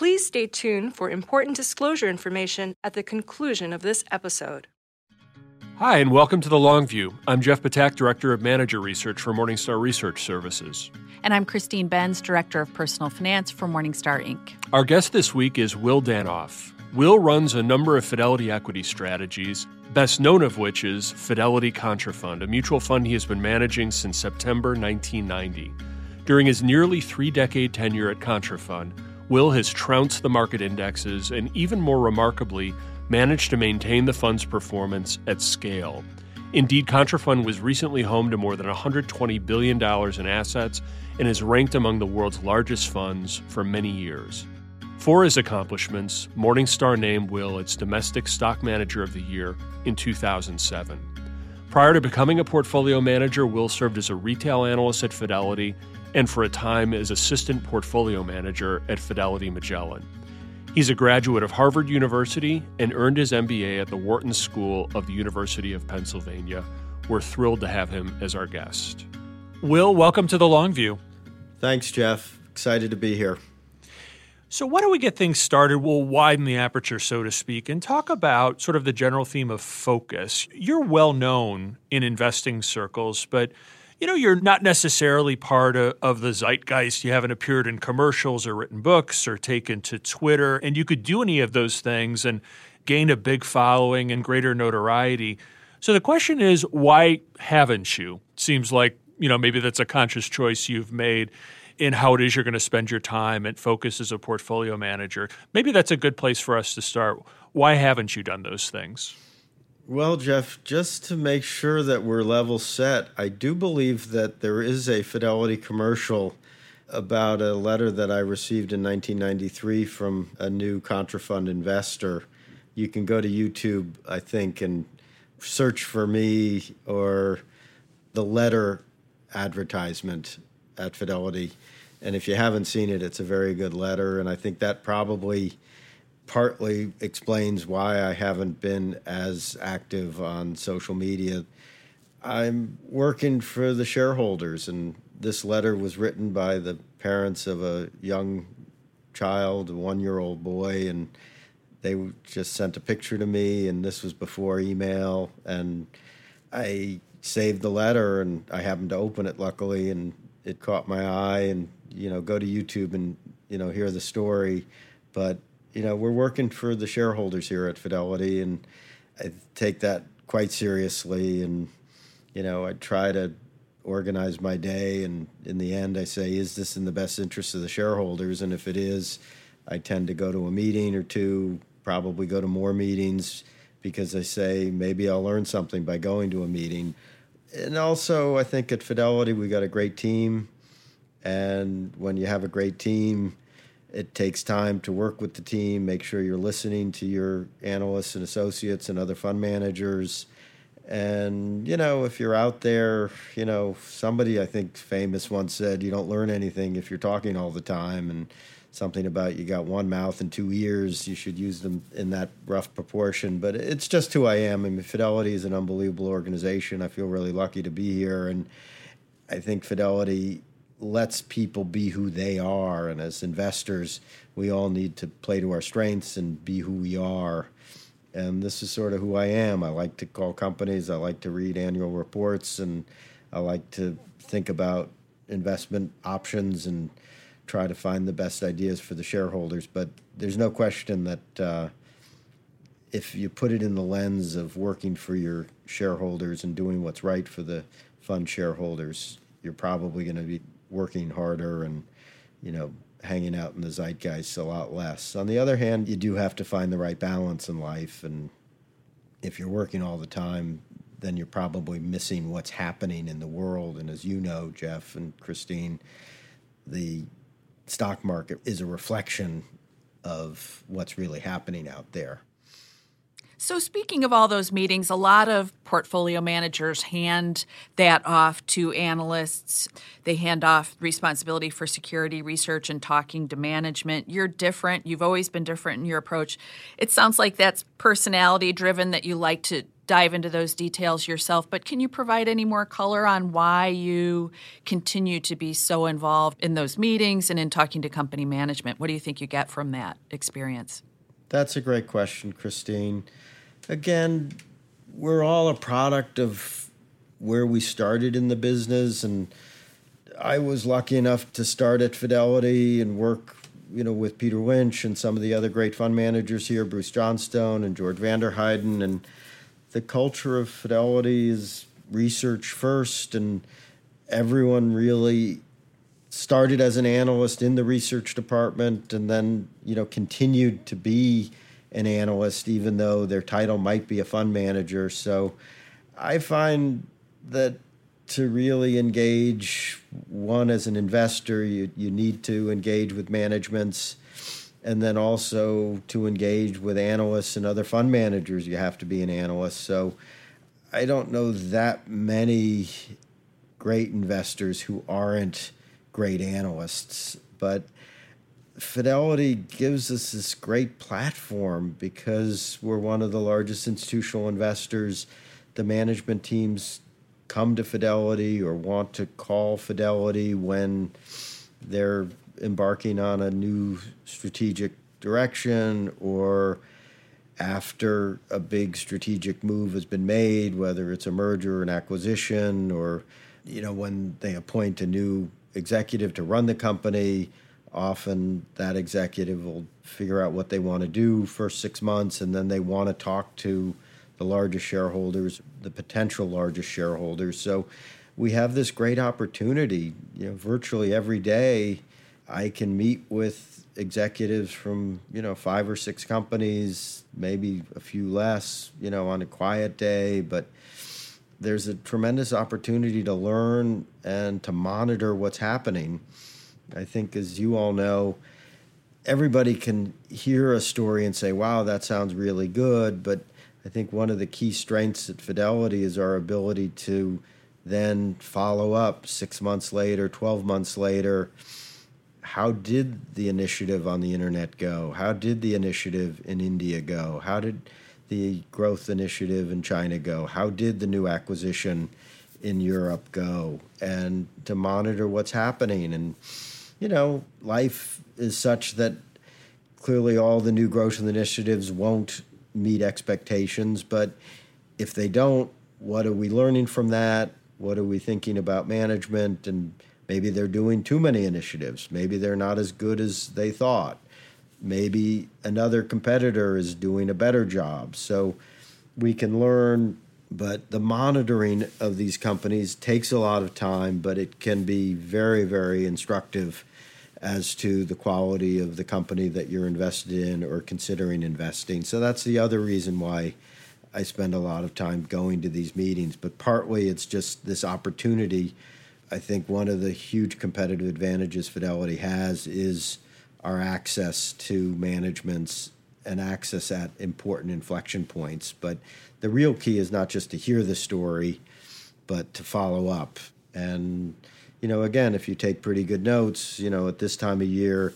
Please stay tuned for important disclosure information at the conclusion of this episode. Hi, and welcome to The Long View. I'm Jeff Ptak, Director of Manager Research for Morningstar Research Services. And I'm Christine Benz, Director of Personal Finance for Morningstar Inc. Our guest this week is Will Danoff. Will runs a number of Fidelity equity strategies, best known of which is Fidelity Contrafund, a mutual fund he has been managing since September 1990. During his nearly three decade tenure at Contrafund, Will has trounced the market indexes and, even more remarkably, managed to maintain the fund's performance at scale. Indeed, Contrafund was recently home to more than $120 billion in assets and is ranked among the world's largest funds for many years. For his accomplishments, Morningstar named Will its Domestic Stock Manager of the Year in 2007. Prior to becoming a portfolio manager, Will served as a retail analyst at Fidelity and for a time as assistant portfolio manager at Fidelity Magellan. He's a graduate of Harvard University and earned his MBA at the Wharton School of the University of Pennsylvania. We're thrilled to have him as our guest. Will, welcome to the Long View. Thanks, Jeff. Excited to be here. So, why don't we get things started? We'll widen the aperture, so to speak, and talk about sort of the general theme of focus. You're well known in investing circles, but you know, you're not necessarily part of, of, the zeitgeist. You haven't appeared in commercials or written books or taken to Twitter, and you could do any of those things and gain a big following and greater notoriety. So the question is, why haven't you? Seems like, you know, maybe that's a conscious choice you've made in how it is you're going to spend your time and focus as a portfolio manager. Maybe that's a good place for us to start. Why haven't you done those things? Well, Jeff, just to make sure that we're level set, I do believe that there is a Fidelity commercial about a letter that I received in 1993 from a new Contrafund investor. You can go to YouTube, I think, and search for me or the letter advertisement at Fidelity. And if you haven't seen it, it's a very good letter. And I think that probably partly explains why I haven't been as active on social media. I'm working for the shareholders, and this letter was written by the parents of a young child, a one year old boy, and they just sent a picture to me, and this was before email. And I saved the letter, and I happened to open it luckily, and it caught my eye. And, you know, go to YouTube and, you know, hear the story. But you know, we're working for the shareholders here at Fidelity, and I take that quite seriously. And you know, I try to organize my day, and in the end, I say, is this in the best interest of the shareholders? And if it is, I tend to go to a meeting or two, probably go to more meetings because I say maybe I'll learn something by going to a meeting. And also, I think at Fidelity, we got a great team. And when you have a great team, it takes time to work with the team, make sure you're listening to your analysts and associates and other fund managers. And, you know, if you're out there, you know, somebody I think famous once said, you don't learn anything if you're talking all the time. And something about you got one mouth and two ears, you should use them in that rough proportion. But it's just who I am. I mean, Fidelity is an unbelievable organization. I feel really lucky to be here. And I think Fidelity lets people be who they are. And as investors, we all need to play to our strengths and be who we are. And this is sort of who I am. I like to call companies, I like to read annual reports, and I like to think about investment options and try to find the best ideas for the shareholders. But there's no question that uh, if you put it in the lens of working for your shareholders and doing what's right for the fund shareholders, you're probably going to be working harder and you know hanging out in the zeitgeist a lot less. On the other hand, you do have to find the right balance in life, and if you're working all the time, then you're probably missing what's happening in the world. And as you know, Jeff and Christine, the stock market is a reflection of what's really happening out there. So, speaking of all those meetings, a lot of portfolio managers hand that off to analysts. They hand off responsibility for security research and talking to management. You're different. You've always been different in your approach. It sounds like that's personality driven, that you like to dive into those details yourself, but can you provide any more color on why you continue to be so involved in those meetings and in talking to company management? What do you think you get from that experience? That's a great question, Christine. Again, we're all a product of where we started in the business and I was lucky enough to start at Fidelity and work, you know, with Peter Lynch and some of the other great fund managers here, Bruce Johnstone and George Vanderheiden. And the culture of Fidelity is research first, and everyone really started as an analyst in the research department and then, you know, continued to be an analyst, even though their title might be a fund manager. So I find that to really engage one as an investor you, you need to engage with managements and then also to engage with analysts and other fund managers you have to be an analyst so i don't know that many great investors who aren't great analysts but fidelity gives us this great platform because we're one of the largest institutional investors. The management teams come to Fidelity or want to call Fidelity when they're embarking on a new strategic direction or after a big strategic move has been made, whether it's a merger or an acquisition, or you know when they appoint a new executive to run the company, often that executive will figure out what they want to do for six months, and then they want to talk to the largest shareholders, the potential largest shareholders. So we have this great opportunity. You know, virtually every day, I can meet with executives from you know five or six companies, maybe a few less. You know, on a quiet day, but there's a tremendous opportunity to learn and to monitor what's happening. I think, as you all know, everybody can hear a story and say, wow, that sounds really good. But I think one of the key strengths at Fidelity is our ability to then follow up six months later, 12 months later. How did the initiative on the internet go? How did the initiative in India go? How did the growth initiative in China go? How did the new acquisition in Europe go? And to monitor what's happening. And, you know, life is such that clearly all the new growth initiatives won't meet expectations. But if they don't, what are we learning from that? What are we thinking about management? And maybe they're doing too many initiatives. Maybe they're not as good as they thought. Maybe another competitor is doing a better job. So we can learn, but the monitoring of these companies takes a lot of time, but it can be very, very instructive as to the quality of the company that you're invested in or considering investing. So that's the other reason why I spend a lot of time going to these meetings. But partly it's just this opportunity. I think one of the huge competitive advantages Fidelity has is our access to managements and access at important inflection points. But the real key is not just to hear the story, but to follow up. And you know, again, if you take pretty good notes, you know, at this time of year,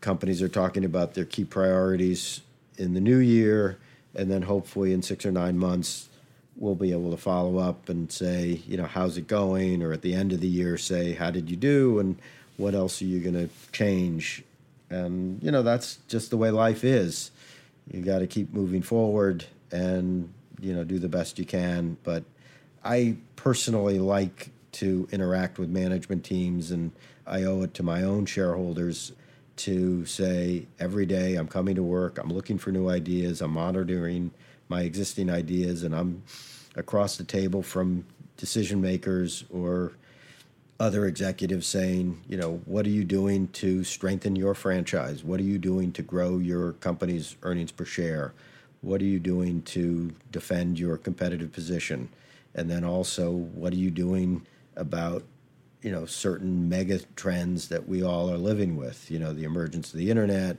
companies are talking about their key priorities in the new year, and then hopefully in six or nine months, we'll be able to follow up and say, you know, how's it going? Or at the end of the year, say, how did you do? And what else are you going to change? And, you know, that's just the way life is. You got to keep moving forward and, you know, do the best you can. But I personally like to interact with management teams, and I owe it to my own shareholders to say every day I'm coming to work, I'm looking for new ideas, I'm monitoring my existing ideas, and I'm across the table from decision makers or other executives saying, you know, what are you doing to strengthen your franchise? What are you doing to grow your company's earnings per share? What are you doing to defend your competitive position? And then also, what are you doing about you know certain mega trends that we all are living with you know the emergence of the internet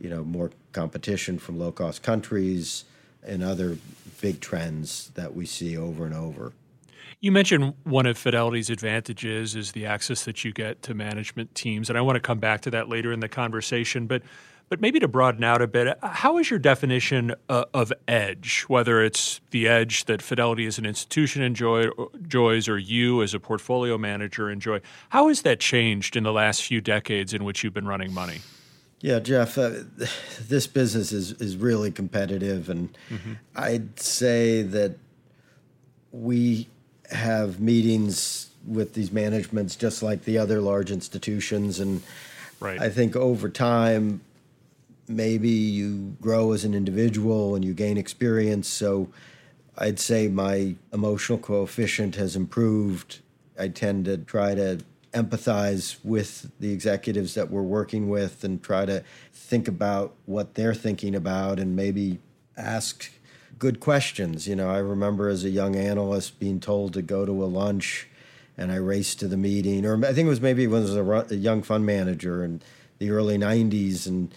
you know more competition from low cost countries and other big trends that we see over and over you mentioned one of Fidelity's advantages is the access that you get to management teams, and I want to come back to that later in the conversation. But But maybe to broaden out a bit, how is your definition uh, of edge, whether it's the edge that Fidelity as an institution enjoy, enjoys or you as a portfolio manager enjoy, how has that changed in the last few decades in which you've been running money? Yeah, Jeff, uh, this business is, is really competitive. And mm-hmm. I'd say that we have meetings with these managements just like the other large institutions. And right. I think over time, maybe you grow as an individual and you gain experience. So I'd say my emotional coefficient has improved. I tend to try to empathize with the executives that we're working with and try to think about what they're thinking about and maybe ask good questions. You know, I remember as a young analyst being told to go to a lunch and I raced to the meeting, or I think it was maybe when I was a, young fund manager in the early 90s and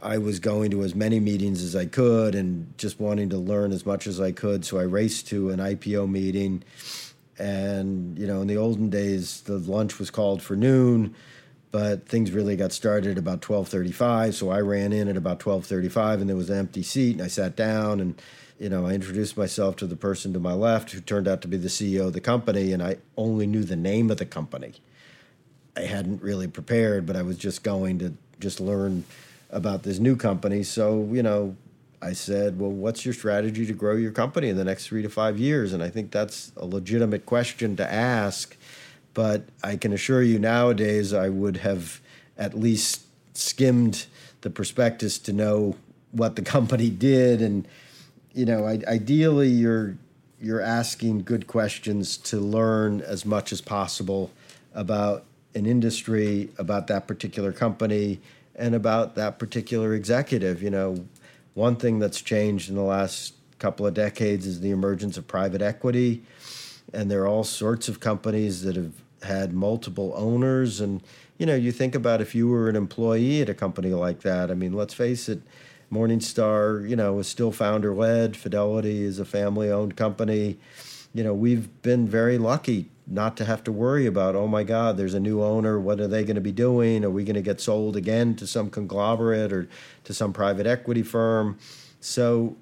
I was going to as many meetings as I could and just wanting to learn as much as I could. So I raced to an IPO meeting. And, you know, in the olden days, the lunch was called for noon, but things really got started about 1235. So I ran in at about 1235 and there was an empty seat and I sat down and, you know, I introduced myself to the person to my left who turned out to be the CEO of the company and I only knew the name of the company. I hadn't really prepared, but I was just going to just learn – about this new company. So, you know, I said, well, what's your strategy to grow your company in the next three to five years? And I think that's a legitimate question to ask. But I can assure you nowadays, I would have at least skimmed the prospectus to know what the company did. And, you know, ideally, you're you're asking good questions to learn as much as possible about an industry, about that particular company, and about that particular executive. You know, one thing that's changed in the last couple of decades is the emergence of private equity, and there are all sorts of companies that have had multiple owners. And you know, you think about if you were an employee at a company like that. I mean, let's face it. Morningstar, you know, is still founder led. Fidelity is a family owned company. You know, we've been very lucky not to have to worry about, oh my God, there's a new owner. What are they going to be doing? Are we going to get sold again to some conglomerate or to some private equity firm? So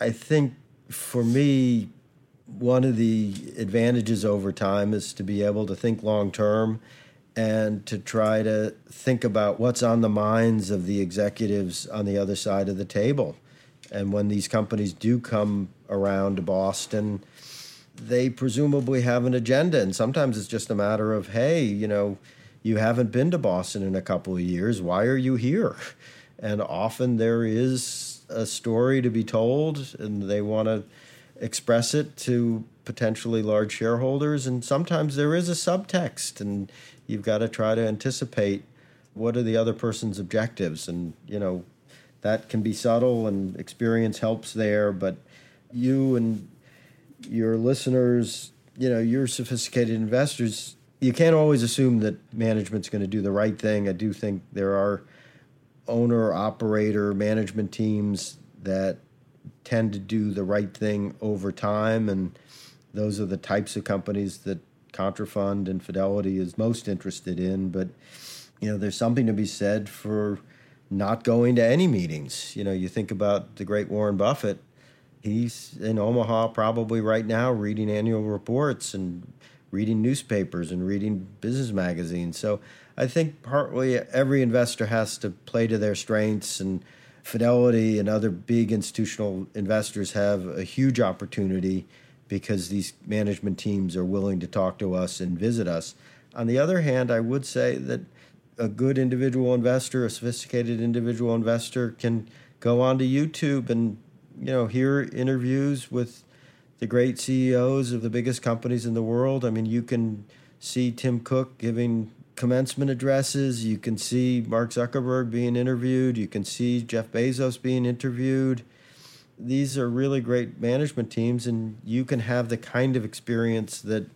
I think for me, one of the advantages over time is to be able to think long term and to try to think about what's on the minds of the executives on the other side of the table. And when these companies do come around to Boston, they presumably have an agenda. And sometimes it's just a matter of, hey, you know, you haven't been to Boston in a couple of years. Why are you here? And often there is a story to be told, and they want to express it to potentially large shareholders. And sometimes there is a subtext, and you've got to try to anticipate what are the other person's objectives. And, you know, that can be subtle, and experience helps there. But you and your listeners, you know, you're sophisticated investors. You can't always assume that management's going to do the right thing. I do think there are owner, operator, management teams that tend to do the right thing over time, and those are the types of companies that Contrafund and Fidelity is most interested in. But you know, there's something to be said for not going to any meetings. You know, you think about the great Warren Buffett he's in Omaha probably right now reading annual reports and reading newspapers and reading business magazines. So I think partly every investor has to play to their strengths and Fidelity and other big institutional investors have a huge opportunity because these management teams are willing to talk to us and visit us. On the other hand, I would say that a good individual investor, a sophisticated individual investor can go onto YouTube and you know, hear interviews with the great CEOs of the biggest companies in the world. I mean, you can see Tim Cook giving commencement addresses. You can see Mark Zuckerberg being interviewed. You can see Jeff Bezos being interviewed. These are really great management teams, and you can have the kind of experience that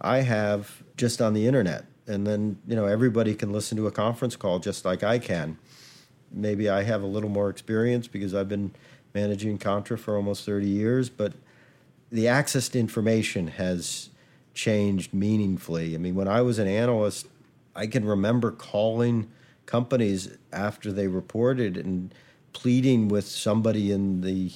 I have just on the internet. And then, you know, everybody can listen to a conference call just like I can. Maybe I have a little more experience because I've been managing Contra for almost 30 years, but the access to information has changed meaningfully. I mean, when I was an analyst, I can remember calling companies after they reported and pleading with somebody in the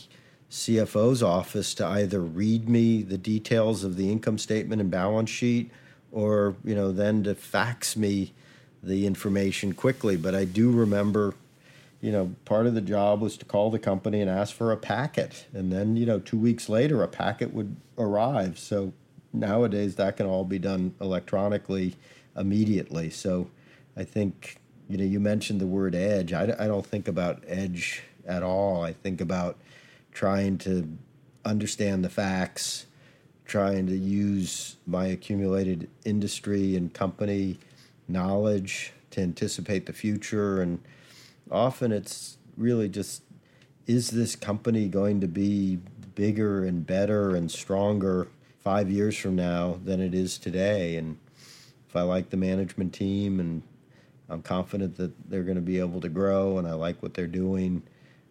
CFO's office to either read me the details of the income statement and balance sheet or, you know, then to fax me the information quickly. But I do remember, you know, part of the job was to call the company and ask for a packet. And then, you know, two weeks later, a packet would arrive. So nowadays, that can all be done electronically immediately. So I think, you know, you mentioned the word edge. I, I don't think about edge at all. I think about trying to understand the facts, trying to use my accumulated industry and company knowledge to anticipate the future. And often it's really just is this company going to be bigger and better and stronger five years from now than it is today? And if I like the management team and I'm confident that they're going to be able to grow and I like what they're doing,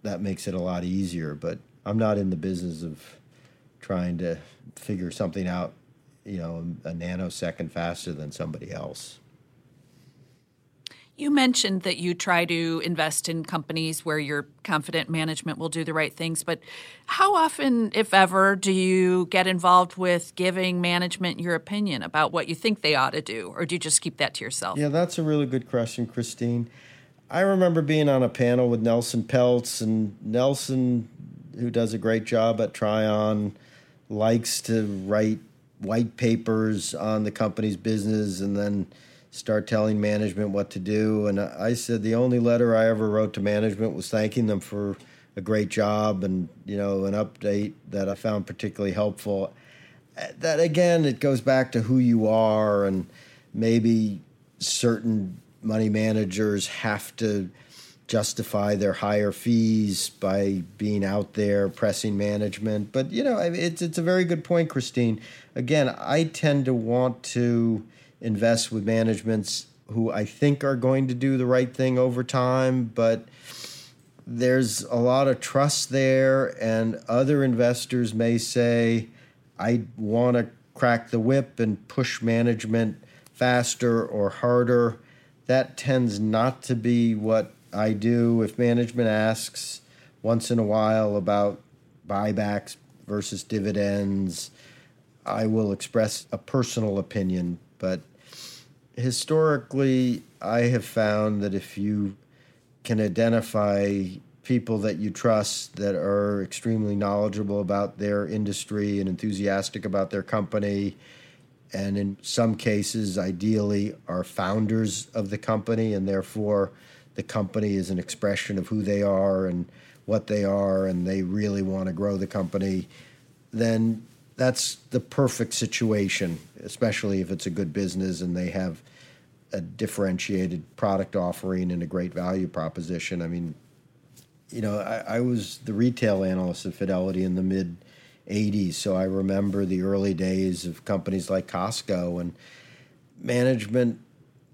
that makes it a lot easier. But I'm not in the business of trying to figure something out, you know, a nanosecond faster than somebody else. You mentioned that you try to invest in companies where you're confident management will do the right things, but how often, if ever, do you get involved with giving management your opinion about what you think they ought to do, or do you just keep that to yourself? Yeah, that's a really good question, Christine. I remember being on a panel with Nelson Peltz, and Nelson who does a great job at Trian, likes to write white papers on the company's business and then start telling management what to do. And I said the only letter I ever wrote to management was thanking them for a great job and you know an update that I found particularly helpful. That again, it goes back to who you are and maybe certain money managers have to justify their higher fees by being out there pressing management. But you know, it's it's a very good point, Christine. Again, I tend to want to invest with managements who I think are going to do the right thing over time, but there's a lot of trust there, and other investors may say, I want to crack the whip and push management faster or harder. That tends not to be what I do. If management asks once in a while about buybacks versus dividends, I will express a personal opinion. But historically, I have found that if you can identify people that you trust that are extremely knowledgeable about their industry and enthusiastic about their company, and in some cases, ideally, are founders of the company and therefore the company is an expression of who they are and what they are, and they really want to grow the company, then that's the perfect situation, especially if it's a good business and they have a differentiated product offering and a great value proposition. I mean, you know, I, I was the retail analyst at Fidelity in the mid 80s, so I remember the early days of companies like Costco and management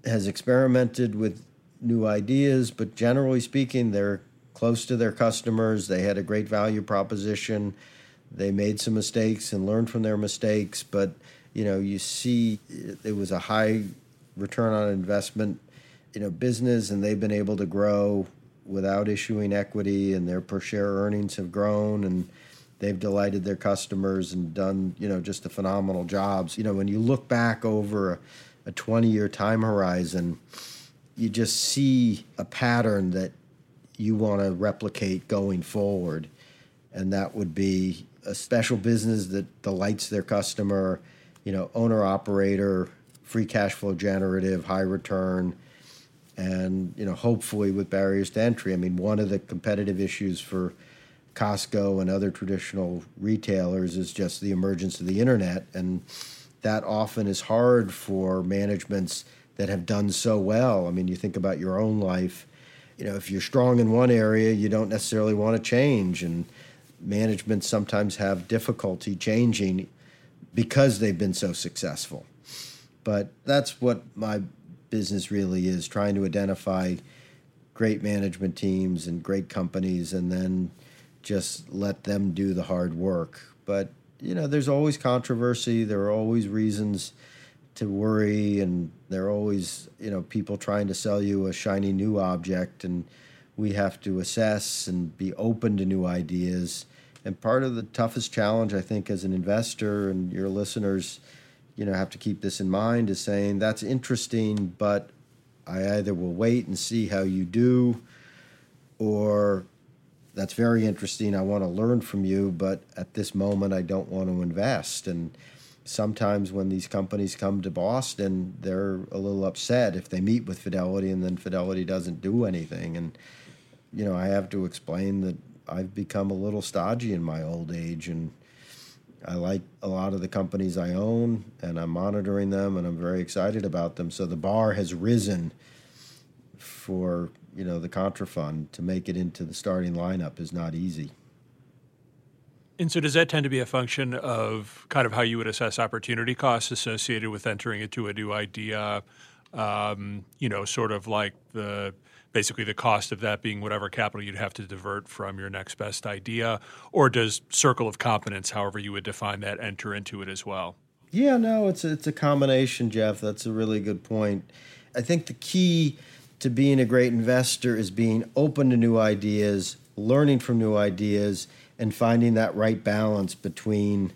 has experimented with new ideas, but generally speaking, they're close to their customers. They had a great value proposition. They made some mistakes and learned from their mistakes, but you know, you see it was a high return on investment, you know, business, and they've been able to grow without issuing equity, and their per share earnings have grown, and they've delighted their customers and done, you know, just a phenomenal jobs. You know, when you look back over a, a 20 year time horizon, you just see a pattern that you want to replicate going forward. And that would be a special business that delights their customer, you know, owner operator, free cash flow generative, high return, and, you know, hopefully with barriers to entry. I mean, one of the competitive issues for Costco and other traditional retailers is just the emergence of the internet. And that often is hard for managements that have done so well. I mean, you think about your own life. You know, if you're strong in one area, you don't necessarily want to change, and management sometimes have difficulty changing because they've been so successful. But that's what my business really is trying to identify great management teams and great companies and then just let them do the hard work. But, you know, there's always controversy, there are always reasons to worry, and there are always, you know, people trying to sell you a shiny new object, and we have to assess and be open to new ideas. And part of the toughest challenge, I think, as an investor and your listeners, you know, have to keep this in mind is saying that's interesting, but I either will wait and see how you do, or that's very interesting. I want to learn from you, but at this moment, I don't want to invest. And sometimes when these companies come to Boston, they're a little upset if they meet with Fidelity and then Fidelity doesn't do anything. And, you know, I have to explain that I've become a little stodgy in my old age and I like a lot of the companies I own and I'm monitoring them and I'm very excited about them. So the bar has risen for, you know, the Contrafund to make it into the starting lineup is not easy. And so, does that tend to be a function of kind of how you would assess opportunity costs associated with entering into a new idea? Um, you know, sort of like the basically the cost of that being whatever capital you'd have to divert from your next best idea, or does circle of competence, however you would define that, enter into it as well? Yeah, no, it's a, it's a combination, Jeff. That's a really good point. I think the key to being a great investor is being open to new ideas, learning from new ideas and finding that right balance between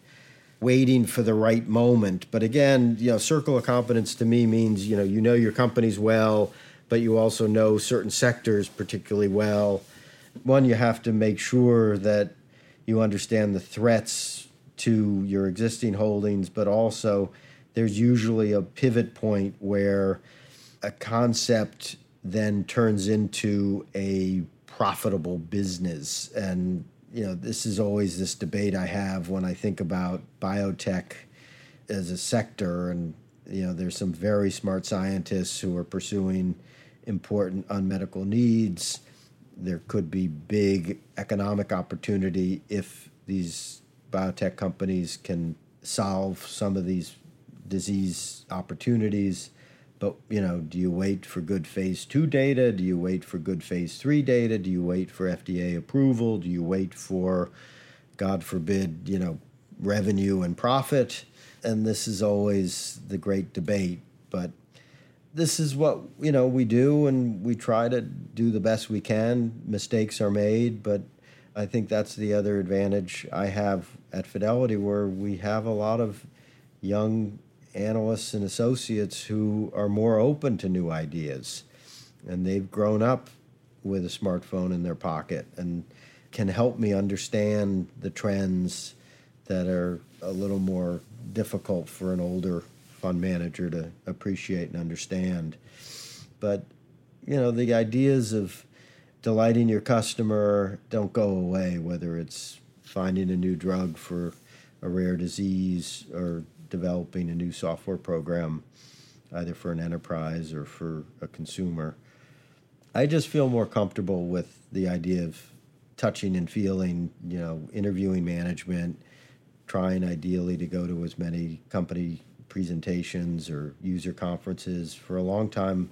waiting for the right moment. But again, you know, circle of competence to me means, you know, you know your companies well, but you also know certain sectors particularly well. One, you have to make sure that you understand the threats to your existing holdings, but also there's usually a pivot point where a concept then turns into a profitable business and you know, this is always this debate I have when I think about biotech as a sector. And, you know, there's some very smart scientists who are pursuing important unmet medical needs. There could be big economic opportunity if these biotech companies can solve some of these disease opportunities. But you know, do you wait for good phase two data? Do you wait for good phase three data? Do you wait for FDA approval? Do you wait for, God forbid, you know, revenue and profit? And this is always the great debate. But this is what you know we do, and we try to do the best we can. Mistakes are made, but I think that's the other advantage I have at Fidelity, where we have a lot of young analysts and associates who are more open to new ideas. And they've grown up with a smartphone in their pocket and can help me understand the trends that are a little more difficult for an older fund manager to appreciate and understand. But, you know, the ideas of delighting your customer don't go away, whether it's finding a new drug for a rare disease or developing a new software program, either for an enterprise or for a consumer. I just feel more comfortable with the idea of touching and feeling, you know, interviewing management, trying ideally to go to as many company presentations or user conferences. For a long time,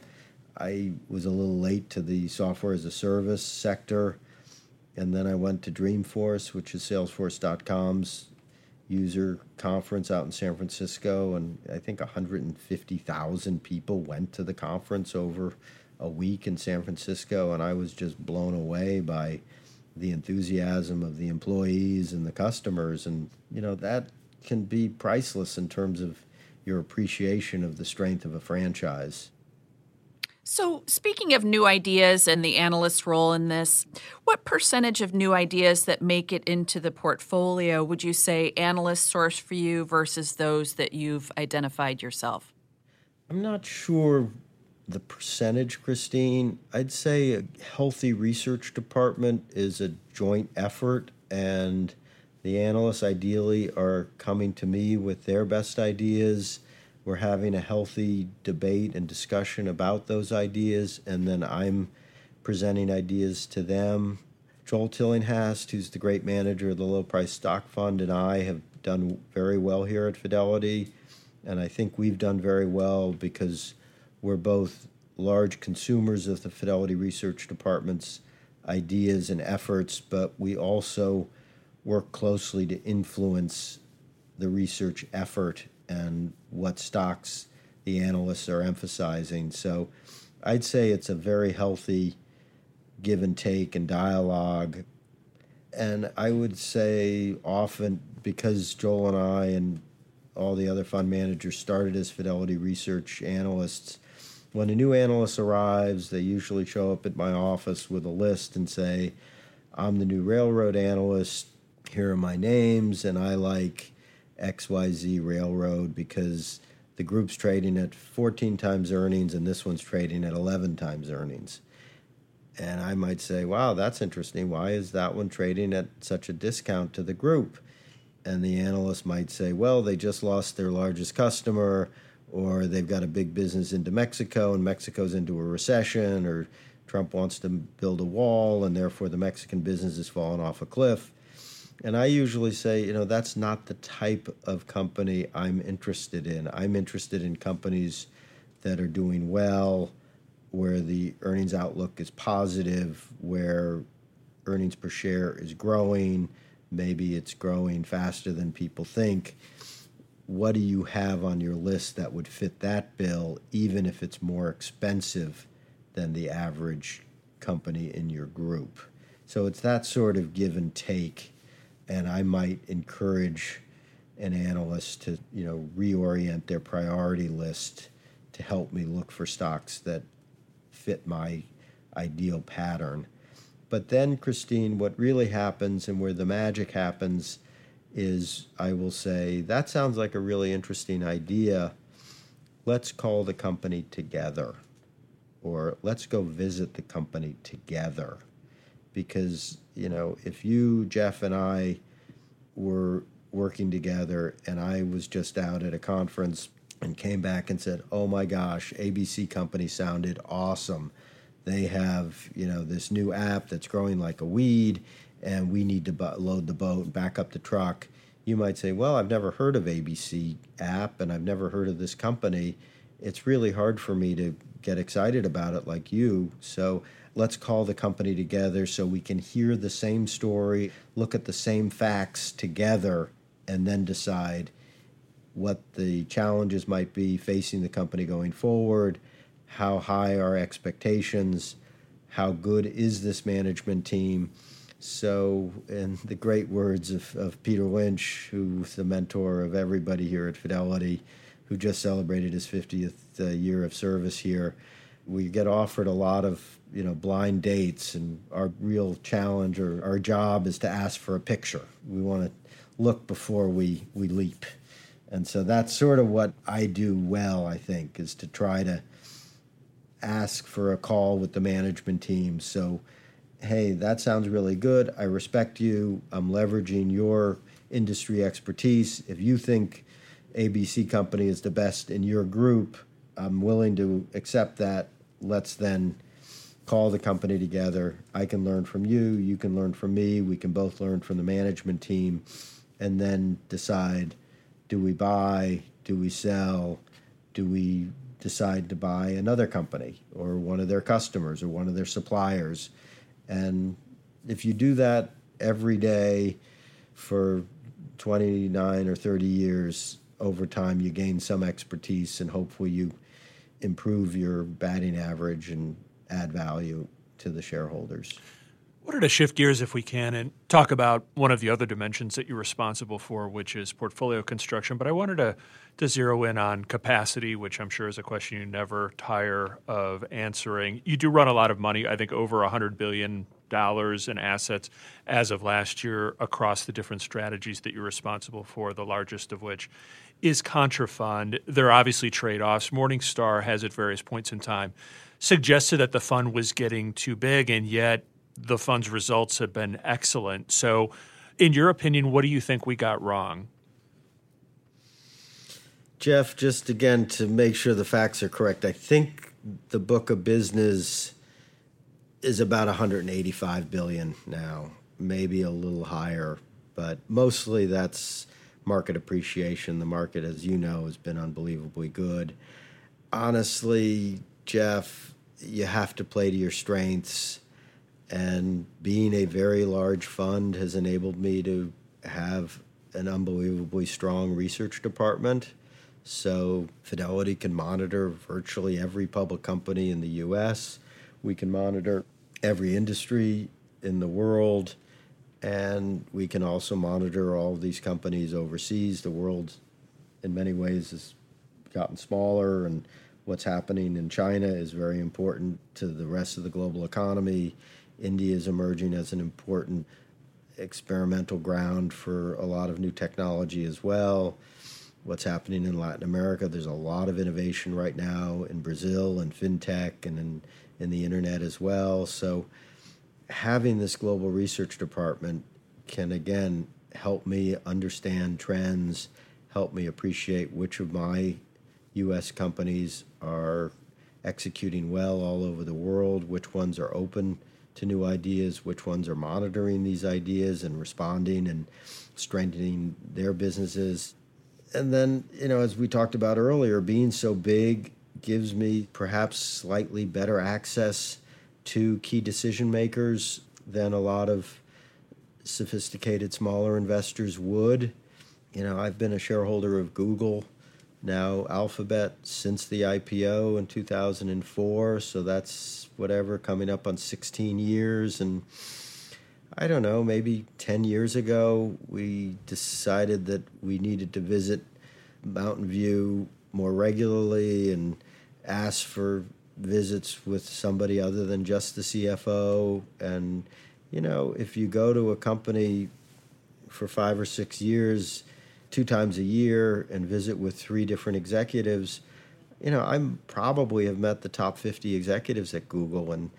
I was a little late to the software as a service sector. And then I went to Dreamforce, which is Salesforce.com's user conference out in San Francisco, and I think 150,000 people went to the conference over a week in San Francisco, and I was just blown away by the enthusiasm of the employees and the customers, and you know that can be priceless in terms of your appreciation of the strength of a franchise. So, speaking of new ideas and the analyst's role in this, what percentage of new ideas that make it into the portfolio would you say analysts source for you versus those that you've identified yourself? I'm not sure the percentage, Christine. I'd say a healthy research department is a joint effort, and the analysts ideally are coming to me with their best ideas we're having a healthy debate and discussion about those ideas, and then I'm presenting ideas to them. Joel Tillinghast, who's the great manager of the Low Price Stock Fund, and I have done very well here at Fidelity. And I think we've done very well because we're both large consumers of the Fidelity Research Department's ideas and efforts, but we also work closely to influence the research effort and what stocks the analysts are emphasizing. So I'd say it's a very healthy give and take and dialogue. And I would say often because Joel and I and all the other fund managers started as Fidelity research analysts, when a new analyst arrives, they usually show up at my office with a list and say, I'm the new railroad analyst. Here are my names, and I like XYZ Railroad because the group's trading at 14 times earnings and this one's trading at 11 times earnings. And I might say, wow, that's interesting. Why is that one trading at such a discount to the group? And the analyst might say, well, they just lost their largest customer, or they've got a big business into Mexico and Mexico's into a recession, or Trump wants to build a wall and therefore the Mexican business is falling off a cliff. And I usually say, you know, that's not the type of company I'm interested in. I'm interested in companies that are doing well, where the earnings outlook is positive, where earnings per share is growing, maybe it's growing faster than people think. What do you have on your list that would fit that bill, even if it's more expensive than the average company in your group? So it's that sort of give and take and I might encourage an analyst to you know reorient their priority list to help me look for stocks that fit my ideal pattern. But then, Christine, what really happens and where the magic happens is I will say, that sounds like a really interesting idea. Let's call the company together, or let's go visit the company together because you know if you Jeff and I were working together and I was just out at a conference and came back and said, "Oh my gosh, ABC company sounded awesome. They have, you know, this new app that's growing like a weed and we need to bu- load the boat, and back up the truck." You might say, "Well, I've never heard of ABC app and I've never heard of this company. It's really hard for me to get excited about it like you." So let's call the company together so we can hear the same story, look at the same facts together, and then decide what the challenges might be facing the company going forward, how high are expectations, how good is this management team. So, in the great words of, of Peter Lynch, who's the mentor of everybody here at Fidelity, who just celebrated his 50th uh, year of service here, we get offered a lot of you know blind dates and our real challenge or our job is to ask for a picture. We want to look before we we leap. And so that's sort of what i do well i think is to try to ask for a call with the management team. So hey that sounds really good. I respect you. I'm leveraging your industry expertise. If you think abc company is the best in your group i'm willing to accept that let's then call the company together. I can learn from you, you can learn from me, we can both learn from the management team, and then decide do we buy, do we sell, do we decide to buy another company or one of their customers or one of their suppliers. And if you do that every day for 29 or 30 years, over time you gain some expertise and hopefully you improve your batting average and add value to the shareholders. I wanted to shift gears if we can and talk about one of the other dimensions that you're responsible for, which is portfolio construction. But I wanted to, to zero in on capacity, which I'm sure is a question you never tire of answering. You do run a lot of money, I think over $100 billion in assets as of last year across the different strategies that you're responsible for, the largest of which is Contrafund. There are obviously trade offs. Morningstar has at various points in time suggested that the fund was getting too big, and yet the fund's results have been excellent. So, in your opinion, what do you think we got wrong? Jeff, just again to make sure the facts are correct, I think the book of business is about 185 billion now, maybe a little higher, but mostly that's market appreciation. The market, as you know, has been unbelievably good. Honestly, Jeff, you have to play to your strengths. And being a very large fund has enabled me to have an unbelievably strong research department So Fidelity can monitor virtually every public company in the US. We can monitor every industry in the world. And we can also monitor all these companies overseas. The world, in many ways, has gotten smaller, and what's happening in China is very important to the rest of the global economy. India is emerging as an important experimental ground for a lot of new technology as well. What's happening in Latin America, there's a lot of innovation right now in Brazil and fintech and in, in the internet as well. So, having this global research department can again help me understand trends, help me appreciate which of my U.S. companies are executing well all over the world, which ones are open to new ideas, which ones are monitoring these ideas and responding and strengthening their businesses. And then, you know, as we talked about earlier, being so big gives me perhaps slightly better access to key decision makers than a lot of sophisticated smaller investors would. You know, I've been a shareholder of Google, now Alphabet, since the IPO in 2004. So that's whatever, coming up on 16 years. And I don't know, maybe 10 years ago, we decided that we needed to visit Mountain View more regularly and ask for visits with somebody other than just the CFO. And, you know, if you go to a company for five or six years, two times a year, and visit with three different executives, you know, I probably have met the top 50 executives at Google. And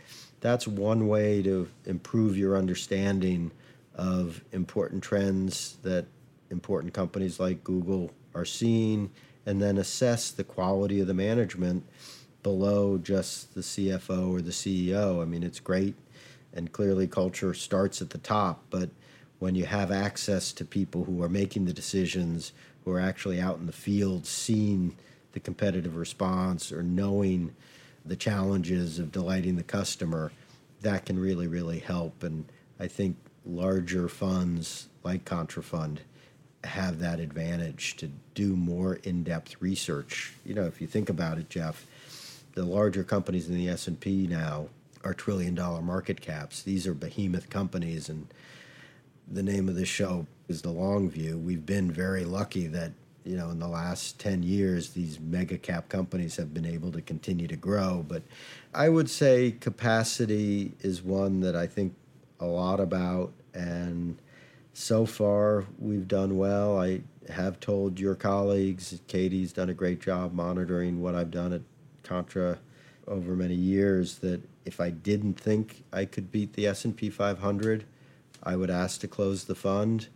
that's one way to improve your understanding of important trends that important companies like Google are seeing, and then assess the quality of the management below just the CFO or the CEO. I mean, it's great, and clearly culture starts at the top, but when you have access to people who are making the decisions, who are actually out in the field seeing the competitive response or knowing the challenges of delighting the customer, that can really, really help. And I think larger funds like Contrafund have that advantage to do more in-depth research. You know, if you think about it, Jeff, the larger companies in the S&P now are trillion dollar market caps. These are behemoth companies and the name of the show is the long view. We've been very lucky that, you know, in the last 10 years these mega cap companies have been able to continue to grow, but I would say capacity is one that I think a lot about and so far we've done well. I have told your colleagues, Katie's done a great job monitoring what I've done at Contra over many years that if I didn't think I could beat the S&P 500, I would ask to close the fund.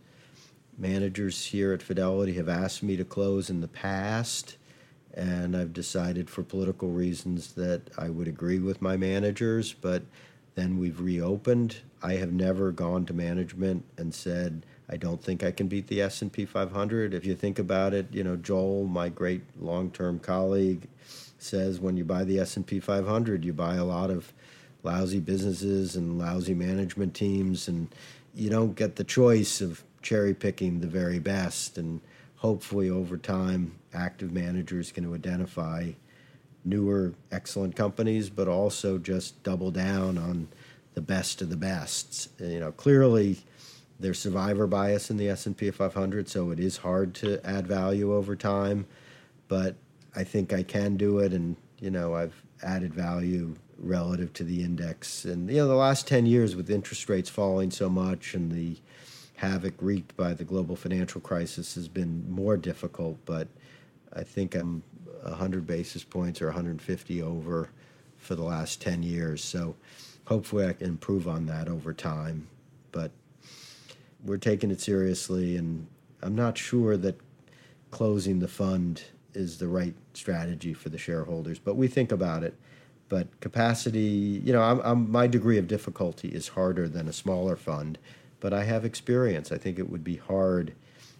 Managers here at Fidelity have asked me to close in the past, and I've decided for political reasons that I would agree with my managers, but then we've reopened. I have never gone to management and said, I don't think I can beat the S&P 500. If you think about it, you know, Joel, my great long-term colleague, says when you buy the S&P 500, you buy a lot of lousy businesses and lousy management teams and you don't get the choice of cherry picking the very best and hopefully over time active managers can identify newer excellent companies but also just double down on the best of the best you know clearly there's survivor bias in the S&P 500 so it is hard to add value over time but I think I can do it, and you know I've added value relative to the index. And you know the last ten years with interest rates falling so much and the havoc wreaked by the global financial crisis has been more difficult. But I think I'm 100 basis points or 150 over for the last 10 years. So hopefully I can improve on that over time. But we're taking it seriously, and I'm not sure that closing the fund is the right strategy for the shareholders. But we think about it. But capacity, you know, I'm, I'm, my degree of difficulty is harder than a smaller fund, but I have experience. I think it would be hard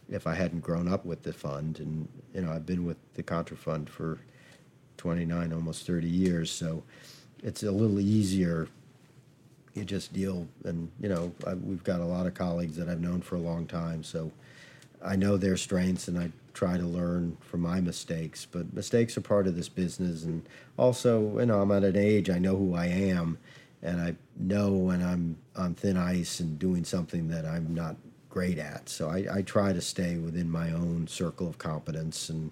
if I hadn't grown up with the fund. And, you know, I've been with the Contrafund for 29, almost 30 years. So it's a little easier. You just deal, and, you know, I, we've got a lot of colleagues that I've known for a long time. So I know their strengths and I try to learn from my mistakes. But mistakes are part of this business, and also, you know, I'm at an age I know who I am, and I know when I'm on thin ice and doing something that I'm not great at. So I, I try to stay within my own circle of competence, and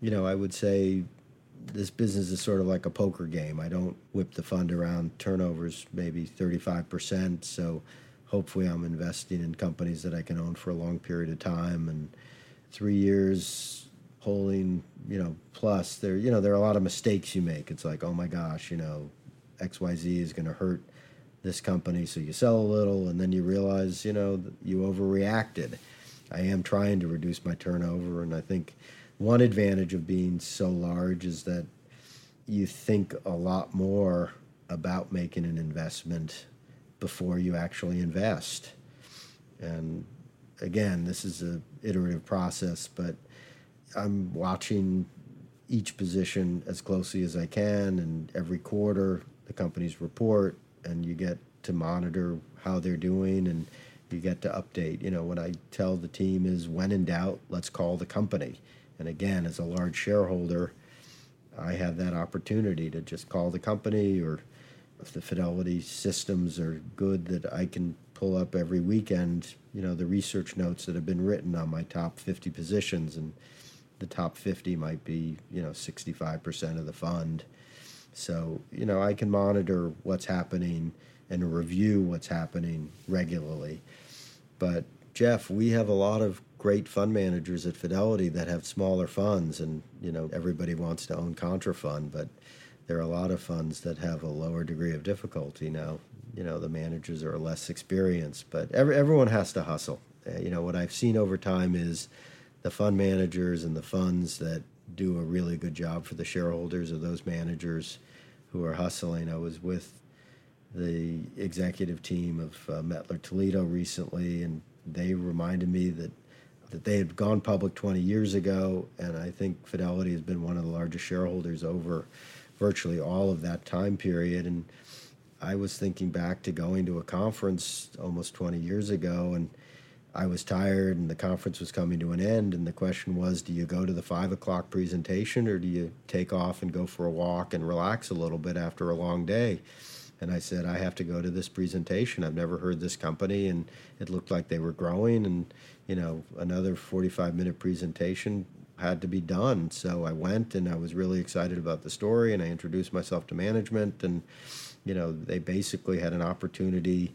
you know, I would say this business is sort of like a poker game. I don't whip the fund around turnovers maybe 35%. So hopefully I'm investing in companies that I can own for a long period of time and three years holding, you know, plus there, you know, there are a lot of mistakes you make. It's like, oh my gosh, you know, XYZ is going to hurt this company. So you sell a little and then you realize, you know, you overreacted. I am trying to reduce my turnover. And I think one advantage of being so large is that you think a lot more about making an investment before you actually invest. And again, this is a iterative process, but I'm watching each position as closely as I can, and every quarter the companies report, and you get to monitor how they're doing, and you get to update. You know, what I tell the team is, when in doubt, let's call the company. And again, as a large shareholder, I have that opportunity to just call the company, or if the fidelity systems are good, that I can pull up every weekend, you know, the research notes that have been written on my top 50 positions, and the top 50 might be, you know, 65% of the fund. So, you know, I can monitor what's happening and review what's happening regularly. But, Jeff, we have a lot of great fund managers at Fidelity that have smaller funds, and, you know, everybody wants to own Contrafund, but there are a lot of funds that have a lower degree of difficulty now you know the managers are less experienced, but every, everyone has to hustle. Uh, you know what I've seen over time is the fund managers and the funds that do a really good job for the shareholders of those managers who are hustling. I was with the executive team of uh, Mettler Toledo recently, and they reminded me that that they had gone public 20 years ago, and I think Fidelity has been one of the largest shareholders over virtually all of that time period. And I was thinking back to going to a conference almost 20 years ago, and I was tired, and the conference was coming to an end. And the question was, do you go to the five o'clock presentation, or do you take off and go for a walk and relax a little bit after a long day? And I said, I have to go to this presentation. I've never heard this company, and it looked like they were growing. And you know, another 45 minute presentation had to be done. So I went, and I was really excited about the story, and I introduced myself to management and you know, they basically had an opportunity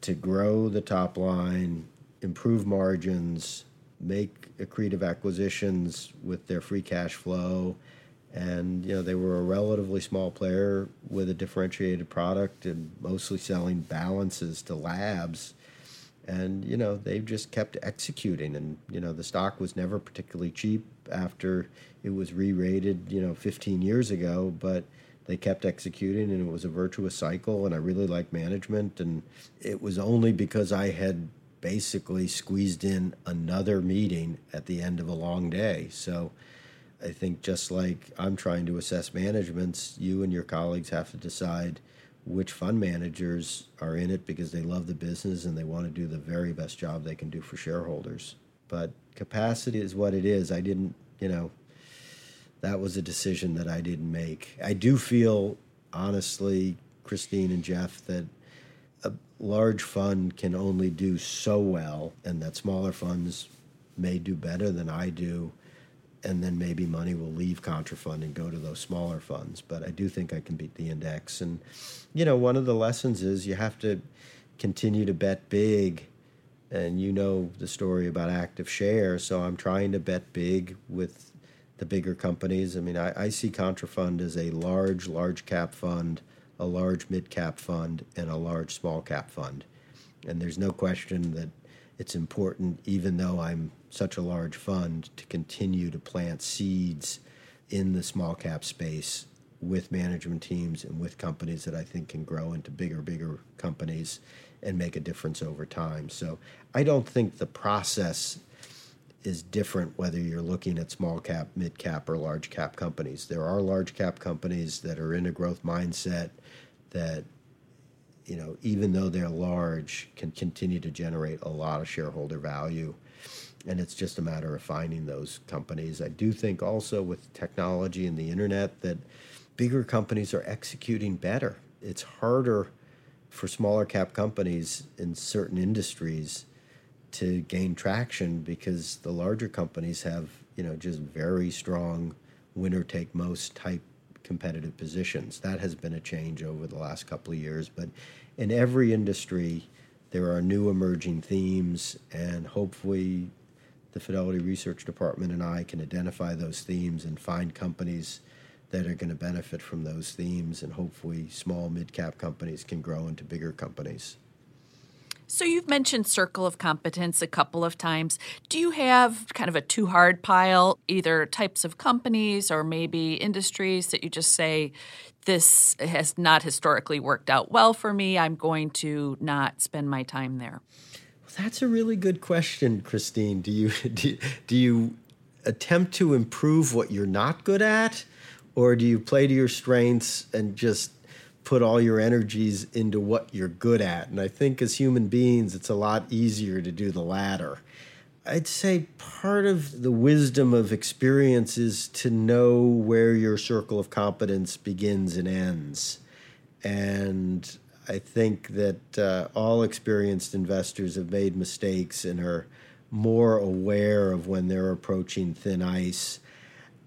to grow the top line, improve margins, make accretive acquisitions with their free cash flow. And, you know, they were a relatively small player with a differentiated product and mostly selling balances to labs. And, you know, they've just kept executing. And, you know, the stock was never particularly cheap after it was re rated, you know, 15 years ago. But, they kept executing and it was a virtuous cycle and i really liked management and it was only because i had basically squeezed in another meeting at the end of a long day. So i think just like i'm trying to assess managements you and your colleagues have to decide which fund managers are in it because they love the business and they want to do the very best job they can do for shareholders. But capacity is what it is. I didn't you know that was a decision that I didn't make. I do feel, honestly, Christine and Jeff, that a large fund can only do so well, and that smaller funds may do better than I do, and then maybe money will leave Contrafund and go to those smaller funds. But I do think I can beat the index. And, you know, one of the lessons is you have to continue to bet big. And you know the story about active share. So I'm trying to bet big with the bigger companies. I mean, I, I see Contrafund as a large, large cap fund, a large mid cap fund, and a large small cap fund. And there's no question that it's important, even though I'm such a large fund, to continue to plant seeds in the small cap space with management teams and with companies that I think can grow into bigger, bigger companies and make a difference over time. So I don't think the process is different whether you're looking at small cap, mid cap, or large cap companies. There are large cap companies that are in a growth mindset that you know, even though they're large, can continue to generate a lot of shareholder value. And it's just a matter of finding those companies. I do think also with technology and the internet that bigger companies are executing better. It's harder for smaller cap companies in certain industries to gain traction because the larger companies have, you know, just very strong winner take most type competitive positions. That has been a change over the last couple of years, but in every industry there are new emerging themes and hopefully the Fidelity Research Department and I can identify those themes and find companies that are going to benefit from those themes, and hopefully, small mid cap companies can grow into bigger companies. So, you've mentioned circle of competence a couple of times. Do you have kind of a too hard pile, either types of companies or maybe industries that you just say, this has not historically worked out well for me. I'm going to not spend my time there? Well, that's a really good question, Christine. Do you, do, do you attempt to improve what you're not good at? Or do you play to your strengths and just put all your energies into what you're good at? And I think as human beings, it's a lot easier to do the latter. I'd say part of the wisdom of experience is to know where your circle of competence begins and ends. And I think that uh, all experienced investors have made mistakes and are more aware of when they're approaching thin ice.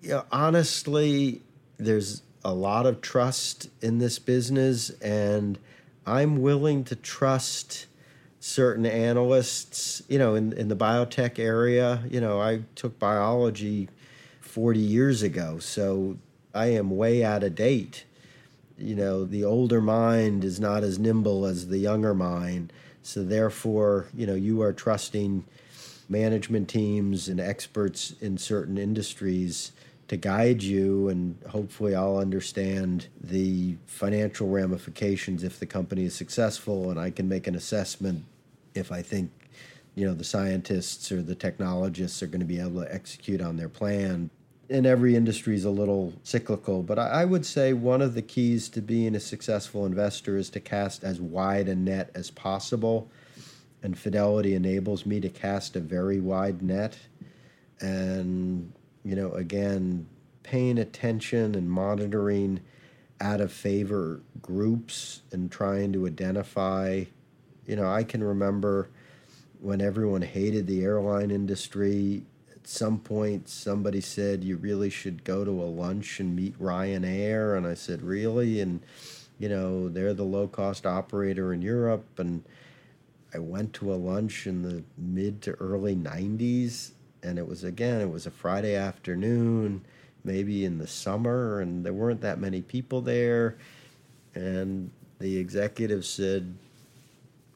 You know, honestly, there's a lot of trust in this business, and I'm willing to trust certain analysts, you know, in, in the biotech area. You know, I took biology 40 years ago, so I am way out of date. You know, the older mind is not as nimble as the younger mind. So, therefore, you know, you are trusting management teams and experts in certain industries to guide you, and hopefully, I'll understand the financial ramifications if the company is successful, and I can make an assessment if I think you know the scientists or the technologists are going to be able to execute on their plan. And every industry is a little cyclical, but I would say one of the keys to being a successful investor is to cast as wide a net as possible. And Fidelity enables me to cast a very wide net. And you know, again, paying attention and monitoring out of favor groups and trying to identify, you know, I can remember when everyone hated the airline industry. At some point, somebody said you really should go to a lunch and meet Ryanair, and I said, really? And you know, they're the low cost operator in Europe, and I went to a lunch in the mid to early 90s and it was again it was a friday afternoon maybe in the summer and there weren't that many people there. And the executive said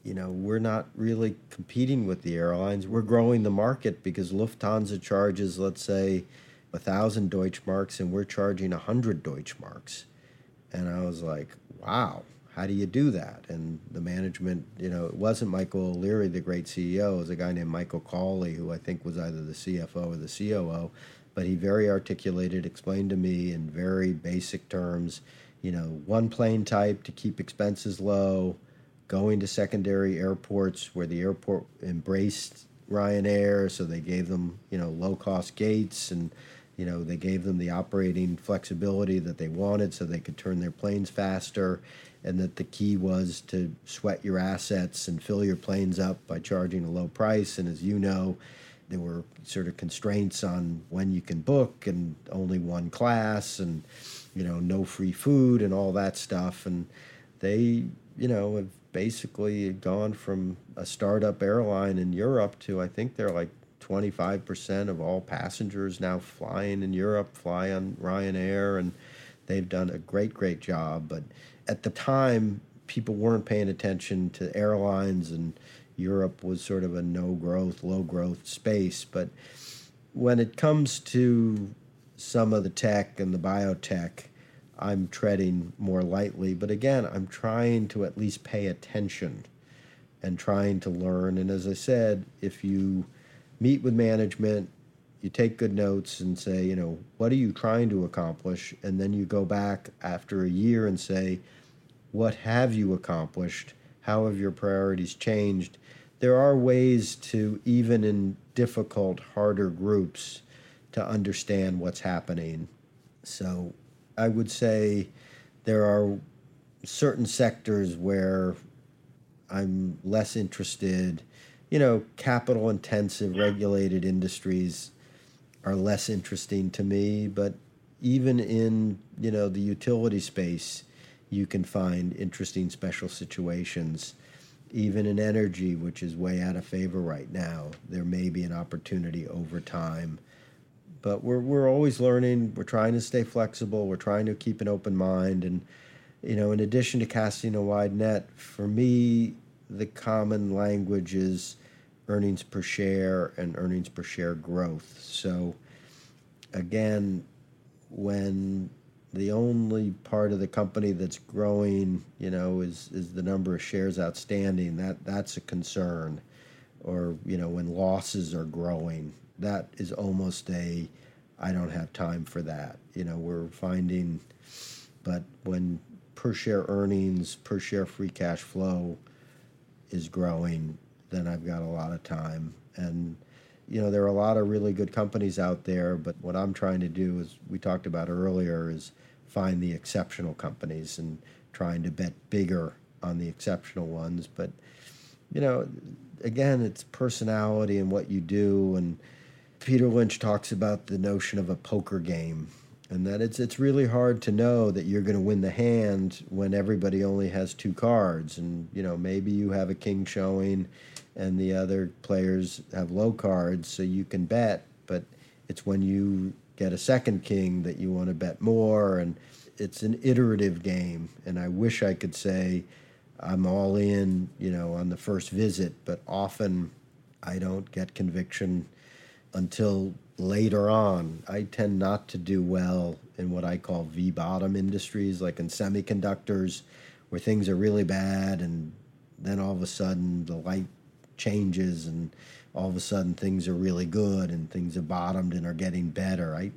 you know we're not really competing with the airlines. We're growing the market because lufthansa charges let's say a thousand deutschmarks and we're charging a hundred deutschmarks. And i was like wow how do you do that? And the management, you know, it wasn't Michael O'Leary, the great CEO. It was a guy named Michael Cawley, who I think was either the CFO or the COO. But he very articulated, explained to me in very basic terms, you know, one plane type to keep expenses low, going to secondary airports where the airport embraced Ryanair, so they gave them, you know, low cost gates and you know they gave them the operating flexibility that they wanted so they could turn their planes faster and that the key was to sweat your assets and fill your planes up by charging a low price. And as you know, there were sort of constraints on when you can book and only one class and you know no free food and all that stuff. And they you know have basically gone from a startup airline in Europe to I think they're like 25% of all passengers now flying in Europe fly on Ryanair. And they've done a great great job. But at the time, people weren't paying attention to airlines, and Europe was sort of a no growth, low growth space. But when it comes to some of the tech and the biotech, I'm treading more lightly. But again, I'm trying to at least pay attention and trying to learn. And as I said, if you meet with management, you take good notes and say, you know, what are you trying to accomplish? And then you go back after a year and say, what have you accomplished? How have your priorities changed? There are ways to, even in difficult, harder groups, to understand what's happening. So I would say there are certain sectors where I'm less interested. You know, capital intensive, regulated industries are less interesting to me, but even in, you know, the utility space, you can find interesting special situations. Even in energy, which is way out of favor right now, there may be an opportunity over time. But we're, we're always learning. We're trying to stay flexible. We're trying to keep an open mind. And, you know, in addition to casting a wide net, for me, the common language is earnings per share and earnings per share growth. So, again, when the only part of the company that's growing, you know, is is the number of shares outstanding. That that's a concern, or you know, when losses are growing, that is almost a, I don't have time for that. You know, we're finding, but when per share earnings, per share free cash flow, is growing, then I've got a lot of time and you know, there are a lot of really good companies out there, but what I'm trying to do is we talked about earlier is find the exceptional companies and trying to bet bigger on the exceptional ones. But you know, again, it's personality and what you do. And Peter Lynch talks about the notion of a poker game, and that it's it's really hard to know that you're going to win the hand when everybody only has two cards. And you know, maybe you have a king showing and the other players have low cards, so you can bet. But it's when you get a second king that you want to bet more, and it's an iterative game. And I wish I could say I'm all in, you know, on the first visit, but often I don't get conviction until later on. I tend not to do well in what I call V bottom industries, like in semiconductors, where things are really bad, and then all of a sudden the light changes and all of a sudden things are really good and things have bottomed and are getting better. I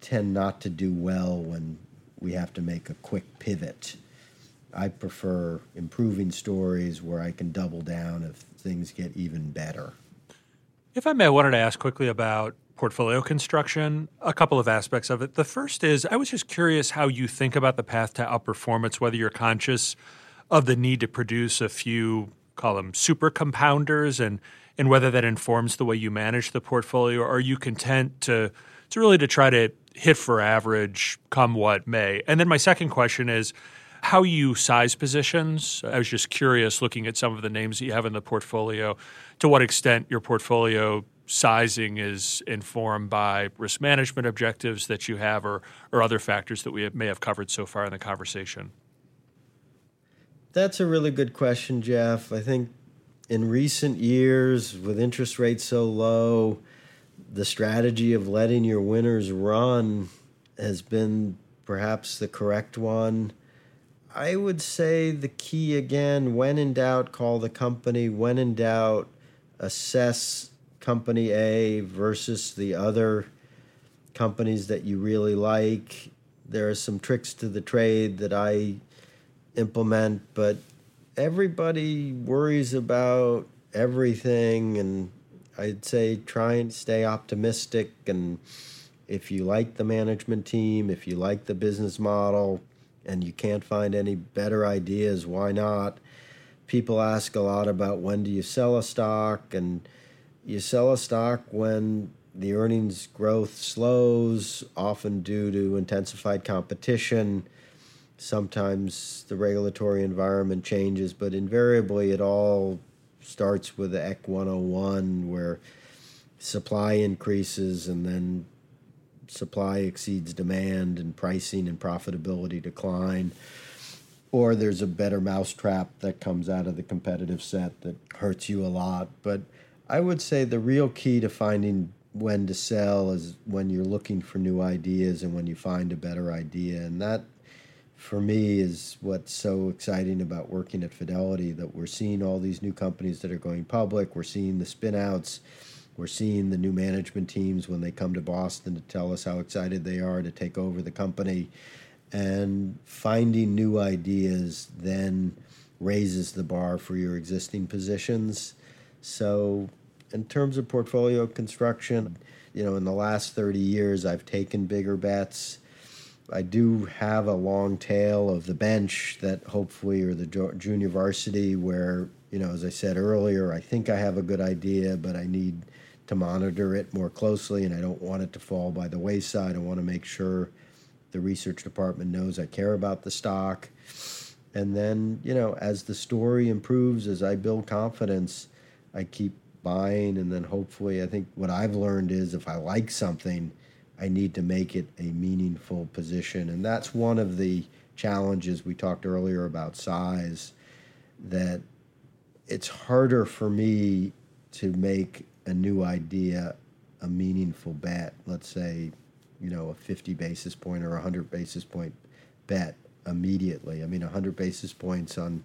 tend not to do well when we have to make a quick pivot. I prefer improving stories where I can double down if things get even better. If I may, I wanted to ask quickly about portfolio construction, a couple of aspects of it. The first is I was just curious how you think about the path to outperformance, whether you're conscious of the need to produce a few call them super compounders and and whether that informs the way you manage the portfolio. Or are you content to to really to try to hit for average come what may? And then my second question is how you size positions. I was just curious looking at some of the names that you have in the portfolio to what extent your portfolio sizing is informed by risk management objectives that you have or, or other factors that we may have covered so far in the conversation that's a really good question, Jeff. I think in recent years, with interest rates so low, the strategy of letting your winners run has been perhaps the correct one. I would say the key again when in doubt, call the company. When in doubt, assess company A versus the other companies that you really like. There are some tricks to the trade that I implement, but everybody worries about everything and I'd say try and stay optimistic and if you like the management team, if you like the business model and you can't find any better ideas, why not? People ask a lot about when do you sell a stock and you sell a stock when the earnings growth slows, often due to intensified competition sometimes the regulatory environment changes, but invariably it all starts with the EC 101 where supply increases and then supply exceeds demand and pricing and profitability decline. Or there's a better mousetrap that comes out of the competitive set that hurts you a lot. But I would say the real key to finding when to sell is when you're looking for new ideas and when you find a better idea. And that for me is what's so exciting about working at Fidelity that we're seeing all these new companies that are going public. We're seeing the spinouts. We're seeing the new management teams when they come to Boston to tell us how excited they are to take over the company. And finding new ideas then raises the bar for your existing positions. So, in terms of portfolio construction, you know, in the last 30 years, I've taken bigger bets. I do have a long tail of the bench that hopefully, or the junior varsity, where, you know, as I said earlier, I think I have a good idea, but I need to monitor it more closely and I don't want it to fall by the wayside. I want to make sure the research department knows I care about the stock. And then, you know, as the story improves, as I build confidence, I keep buying. And then hopefully, I think what I've learned is if I like something, I need to make it a meaningful position. And that's one of the challenges we talked earlier about size, that it's harder for me to make a new idea a meaningful bet. Let's say, you know, a 50 basis point or a 100 basis point bet immediately. I mean, 100 basis points on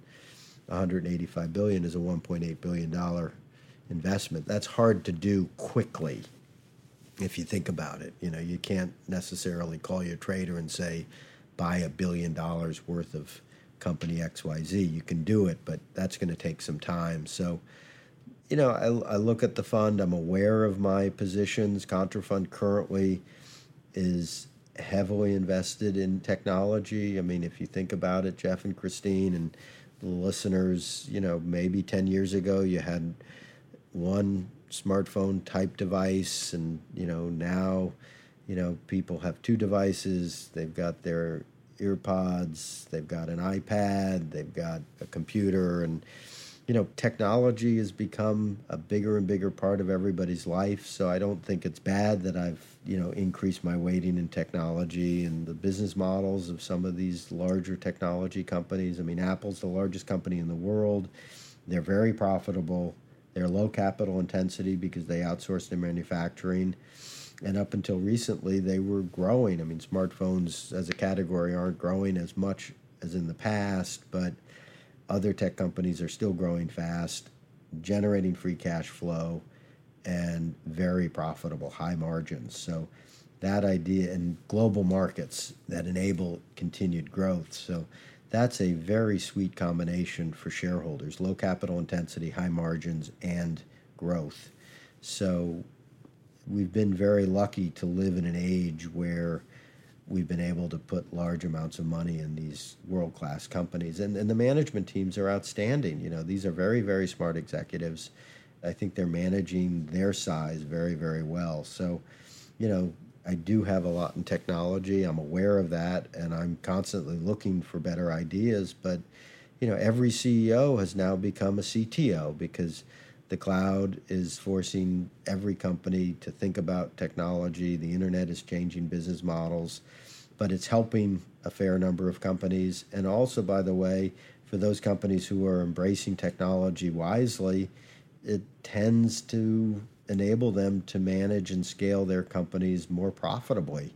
185 billion is a 1.8 billion dollar investment. That's hard to do quickly if you think about it. You know, you can't necessarily call your trader and say, buy a billion dollars worth of company XYZ. You can do it, but that's going to take some time. So, you know, I, I look at the fund, I'm aware of my positions. Contrafund currently is heavily invested in technology. I mean, if you think about it, Jeff and Christine and the listeners, you know, maybe 10 years ago you had one smartphone type device, and, you know, now, you know, people have two devices. They've got their earpods, they've got an iPad, they've got a computer, and, you know, technology has become a bigger and bigger part of everybody's life. So I don't think it's bad that I've, you know, increased my weighting in technology and the business models of some of these larger technology companies. I mean, Apple's the largest company in the world. They're very profitable. They're low capital intensity because they outsource their manufacturing. And up until recently, they were growing. I mean, smartphones as a category aren't growing as much as in the past, but other tech companies are still growing fast, generating free cash flow, and very profitable, high margins. So that idea and global markets that enable continued growth. So that's a very sweet combination for shareholders low capital intensity, high margins, and growth. So we've been very lucky to live in an age where we've been able to put large amounts of money in these world class companies. And, and the management teams are outstanding. You know, these are very, very smart executives. I think they're managing their size very, very well. So, you know, I do have a lot in technology. I'm aware of that, and I'm constantly looking for better ideas. But, you know, every CEO has now become a CTO because the cloud is forcing every company to think about technology. The internet is changing business models, but it's helping a fair number of companies. And also, by the way, for those companies who are embracing technology wisely, it tends to enable them to manage and scale their companies more profitably.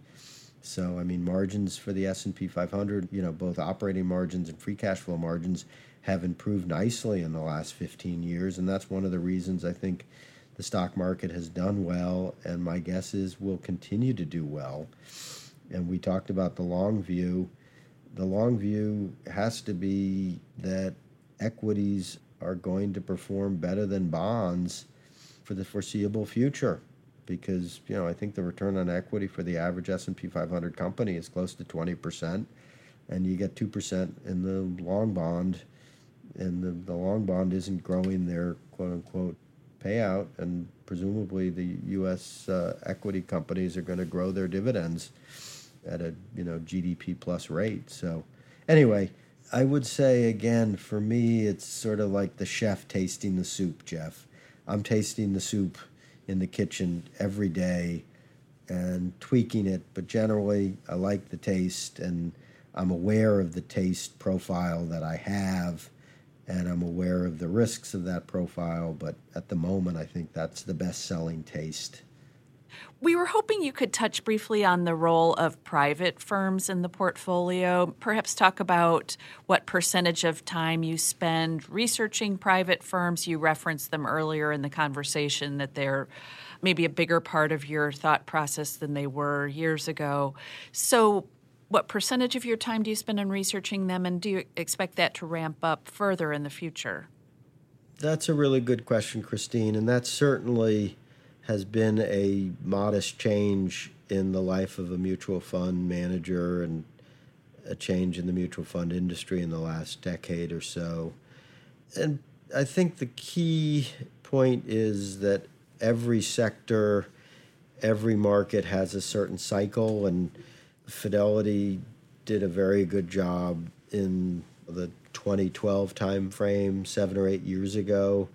So, I mean, margins for the S&P 500, you know, both operating margins and free cash flow margins have improved nicely in the last 15 years. And that's one of the reasons I think the stock market has done well. And my guess is will continue to do well. And we talked about the long view. The long view has to be that equities are going to perform better than bonds for the foreseeable future because you know I think the return on equity for the average S&P 500 company is close to 20% and you get 2% in the long bond and the, the long bond isn't growing their quote unquote payout, and presumably the U.S. Uh, equity companies are going to grow their dividends at a you know GDP plus rate. So anyway, I would say again for me, it's sort of like the chef tasting the soup. Jeff, I'm tasting the soup in the kitchen every day and tweaking it, but generally I like the taste and I'm aware of the taste profile that I have and I'm aware of the risks of that profile, but at the moment, I think that's the best selling taste. We were hoping you could touch briefly on the role of private firms in the portfolio. Perhaps talk about what percentage of time you spend researching private firms. You referenced them earlier in the conversation that they're maybe a bigger part of your thought process than they were years ago. So, What percentage of your time do you spend on researching them, and do you expect that to ramp up further in the future? That's a really good question, Christine, and that certainly has been a modest change in the life of a mutual fund manager and a change in the mutual fund industry in the last decade or so. And I think the key point is that every sector, every market has a certain cycle, and Fidelity did a very good job in the 2012 timeframe, seven or eight years ago,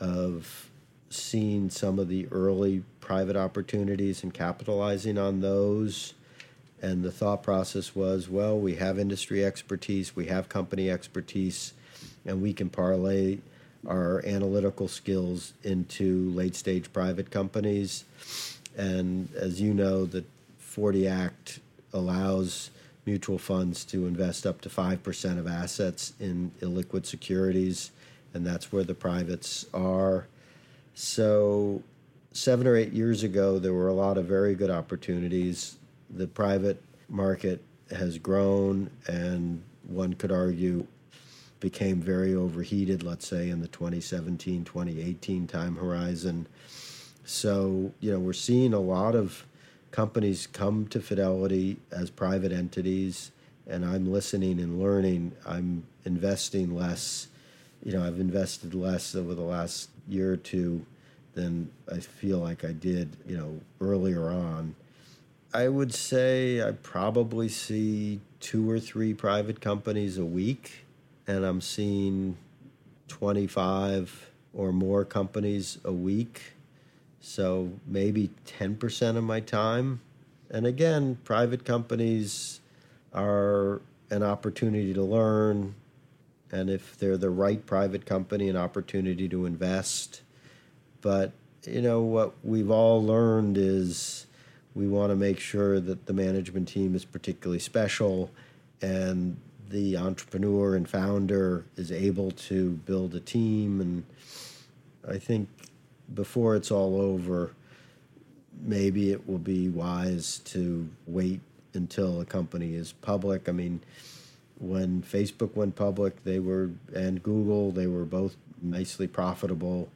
of seeing some of the early private opportunities and capitalizing on those. And the thought process was well, we have industry expertise, we have company expertise, and we can parlay our analytical skills into late stage private companies. And as you know, the 40 Act allows mutual funds to invest up to 5% of assets in illiquid securities, and that's where the privates are. So, seven or eight years ago, there were a lot of very good opportunities. The private market has grown, and one could argue became very overheated, let's say, in the 2017 2018 time horizon. So, you know, we're seeing a lot of companies come to Fidelity as private entities, and I'm listening and learning. I'm investing less. You know, I've invested less over the last year or two than I feel like I did, you know, earlier on. I would say I probably see two or three private companies a week, and I'm seeing 25 or more companies a week so maybe 10% of my time. And again, private companies are an opportunity to learn. And if they're the right private company, an opportunity to invest. But, you know, what we've all learned is we want to make sure that the management team is particularly special and the entrepreneur and founder is able to build a team. And I think before it's all over, maybe it will be wise to wait until a company is public. I mean, when Facebook went public, they were, and Google, they were both nicely profitable,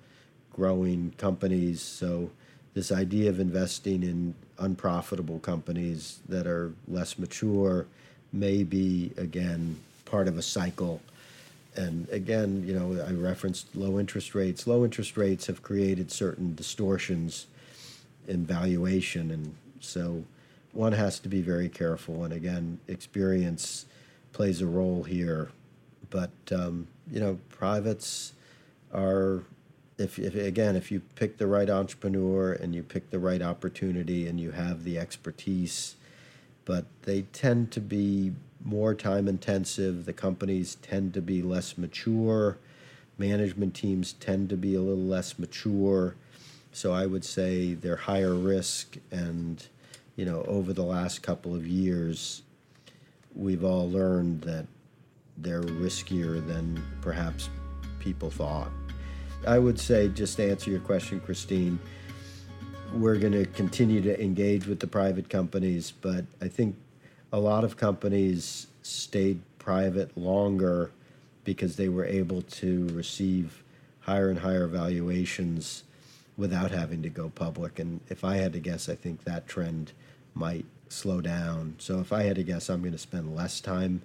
growing companies. So, this idea of investing in unprofitable companies that are less mature may be, again, part of a cycle and again, you know, I referenced low interest rates. Low interest rates have created certain distortions in valuation, and so one has to be very careful. And again, experience plays a role here. But um, you know, privates are, if, if again, if you pick the right entrepreneur and you pick the right opportunity and you have the expertise, but they tend to be more time intensive. The companies tend to be less mature. Management teams tend to be a little less mature. So I would say they're higher risk. And, you know, over the last couple of years, we've all learned that they're riskier than perhaps people thought. I would say, just to answer your question, Christine, we're going to continue to engage with the private companies, but I think a lot of companies stayed private longer because they were able to receive higher and higher valuations without having to go public. And if I had to guess, I think that trend might slow down. So if I had to guess, I'm going to spend less time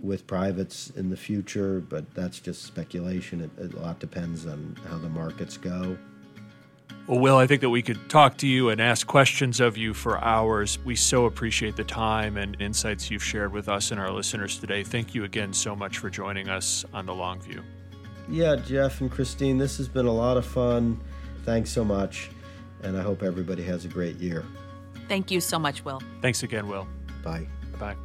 with privates in the future, but that's just speculation. It, it, a lot depends on how the markets go. Well, Will, I think that we could talk to you and ask questions of you for hours. We so appreciate the time and insights you've shared with us and our listeners today. Thank you again so much for joining us on The Long View. Yeah, Jeff and Christine, this has been a lot of fun. Thanks so much. And I hope everybody has a great year. Thank you so much, Will. Thanks again, Will. Bye. Bye.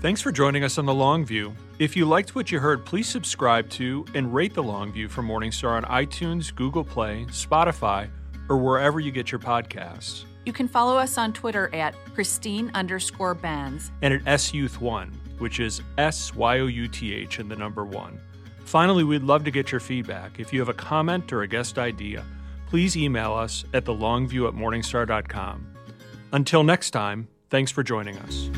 Thanks for joining us on The Long View. If you liked what you heard, please subscribe to and rate The Long View for Morningstar on iTunes, Google Play, Spotify, or wherever you get your podcasts. You can follow us on Twitter at Christine underscore Benz and at SYouth1, which is S Y O U T H and the number one. Finally, we'd love to get your feedback. If you have a comment or a guest idea, please email us at thelongview at morningstar.com. Until next time, Thanks for joining us.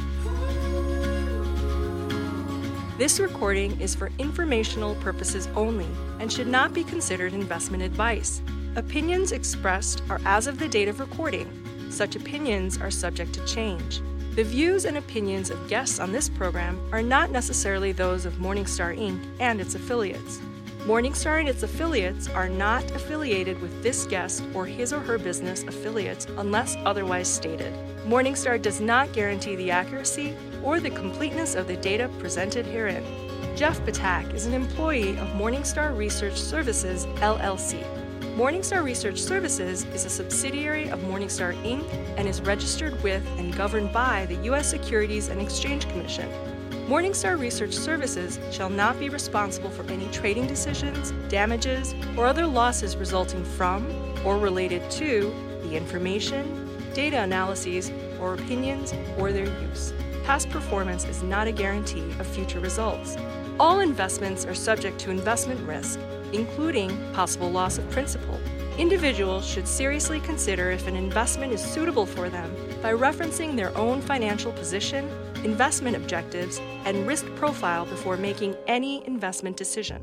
This recording is for informational purposes only and should not be considered investment advice. Opinions expressed are as of the date of recording. Such opinions are subject to change. The views and opinions of guests on this program are not necessarily those of Morningstar Inc. and its affiliates. Morningstar and its affiliates are not affiliated with this guest or his or her business affiliates unless otherwise stated. Morningstar does not guarantee the accuracy or the completeness of the data presented herein. Jeff Ptak is an employee of Morningstar Research Services, LLC. Morningstar Research Services is a subsidiary of Morningstar Inc. and is registered with and governed by the U.S. Securities and Exchange Commission. Morningstar Research Services shall not be responsible for any trading decisions, damages, or other losses resulting from or related to the information, data analyses, or opinions or their use. Past performance is not a guarantee of future results. All investments are subject to investment risk, including possible loss of principal. Individuals should seriously consider if an investment is suitable for them by referencing their own financial position, investment objectives, and risk profile before making any investment decision.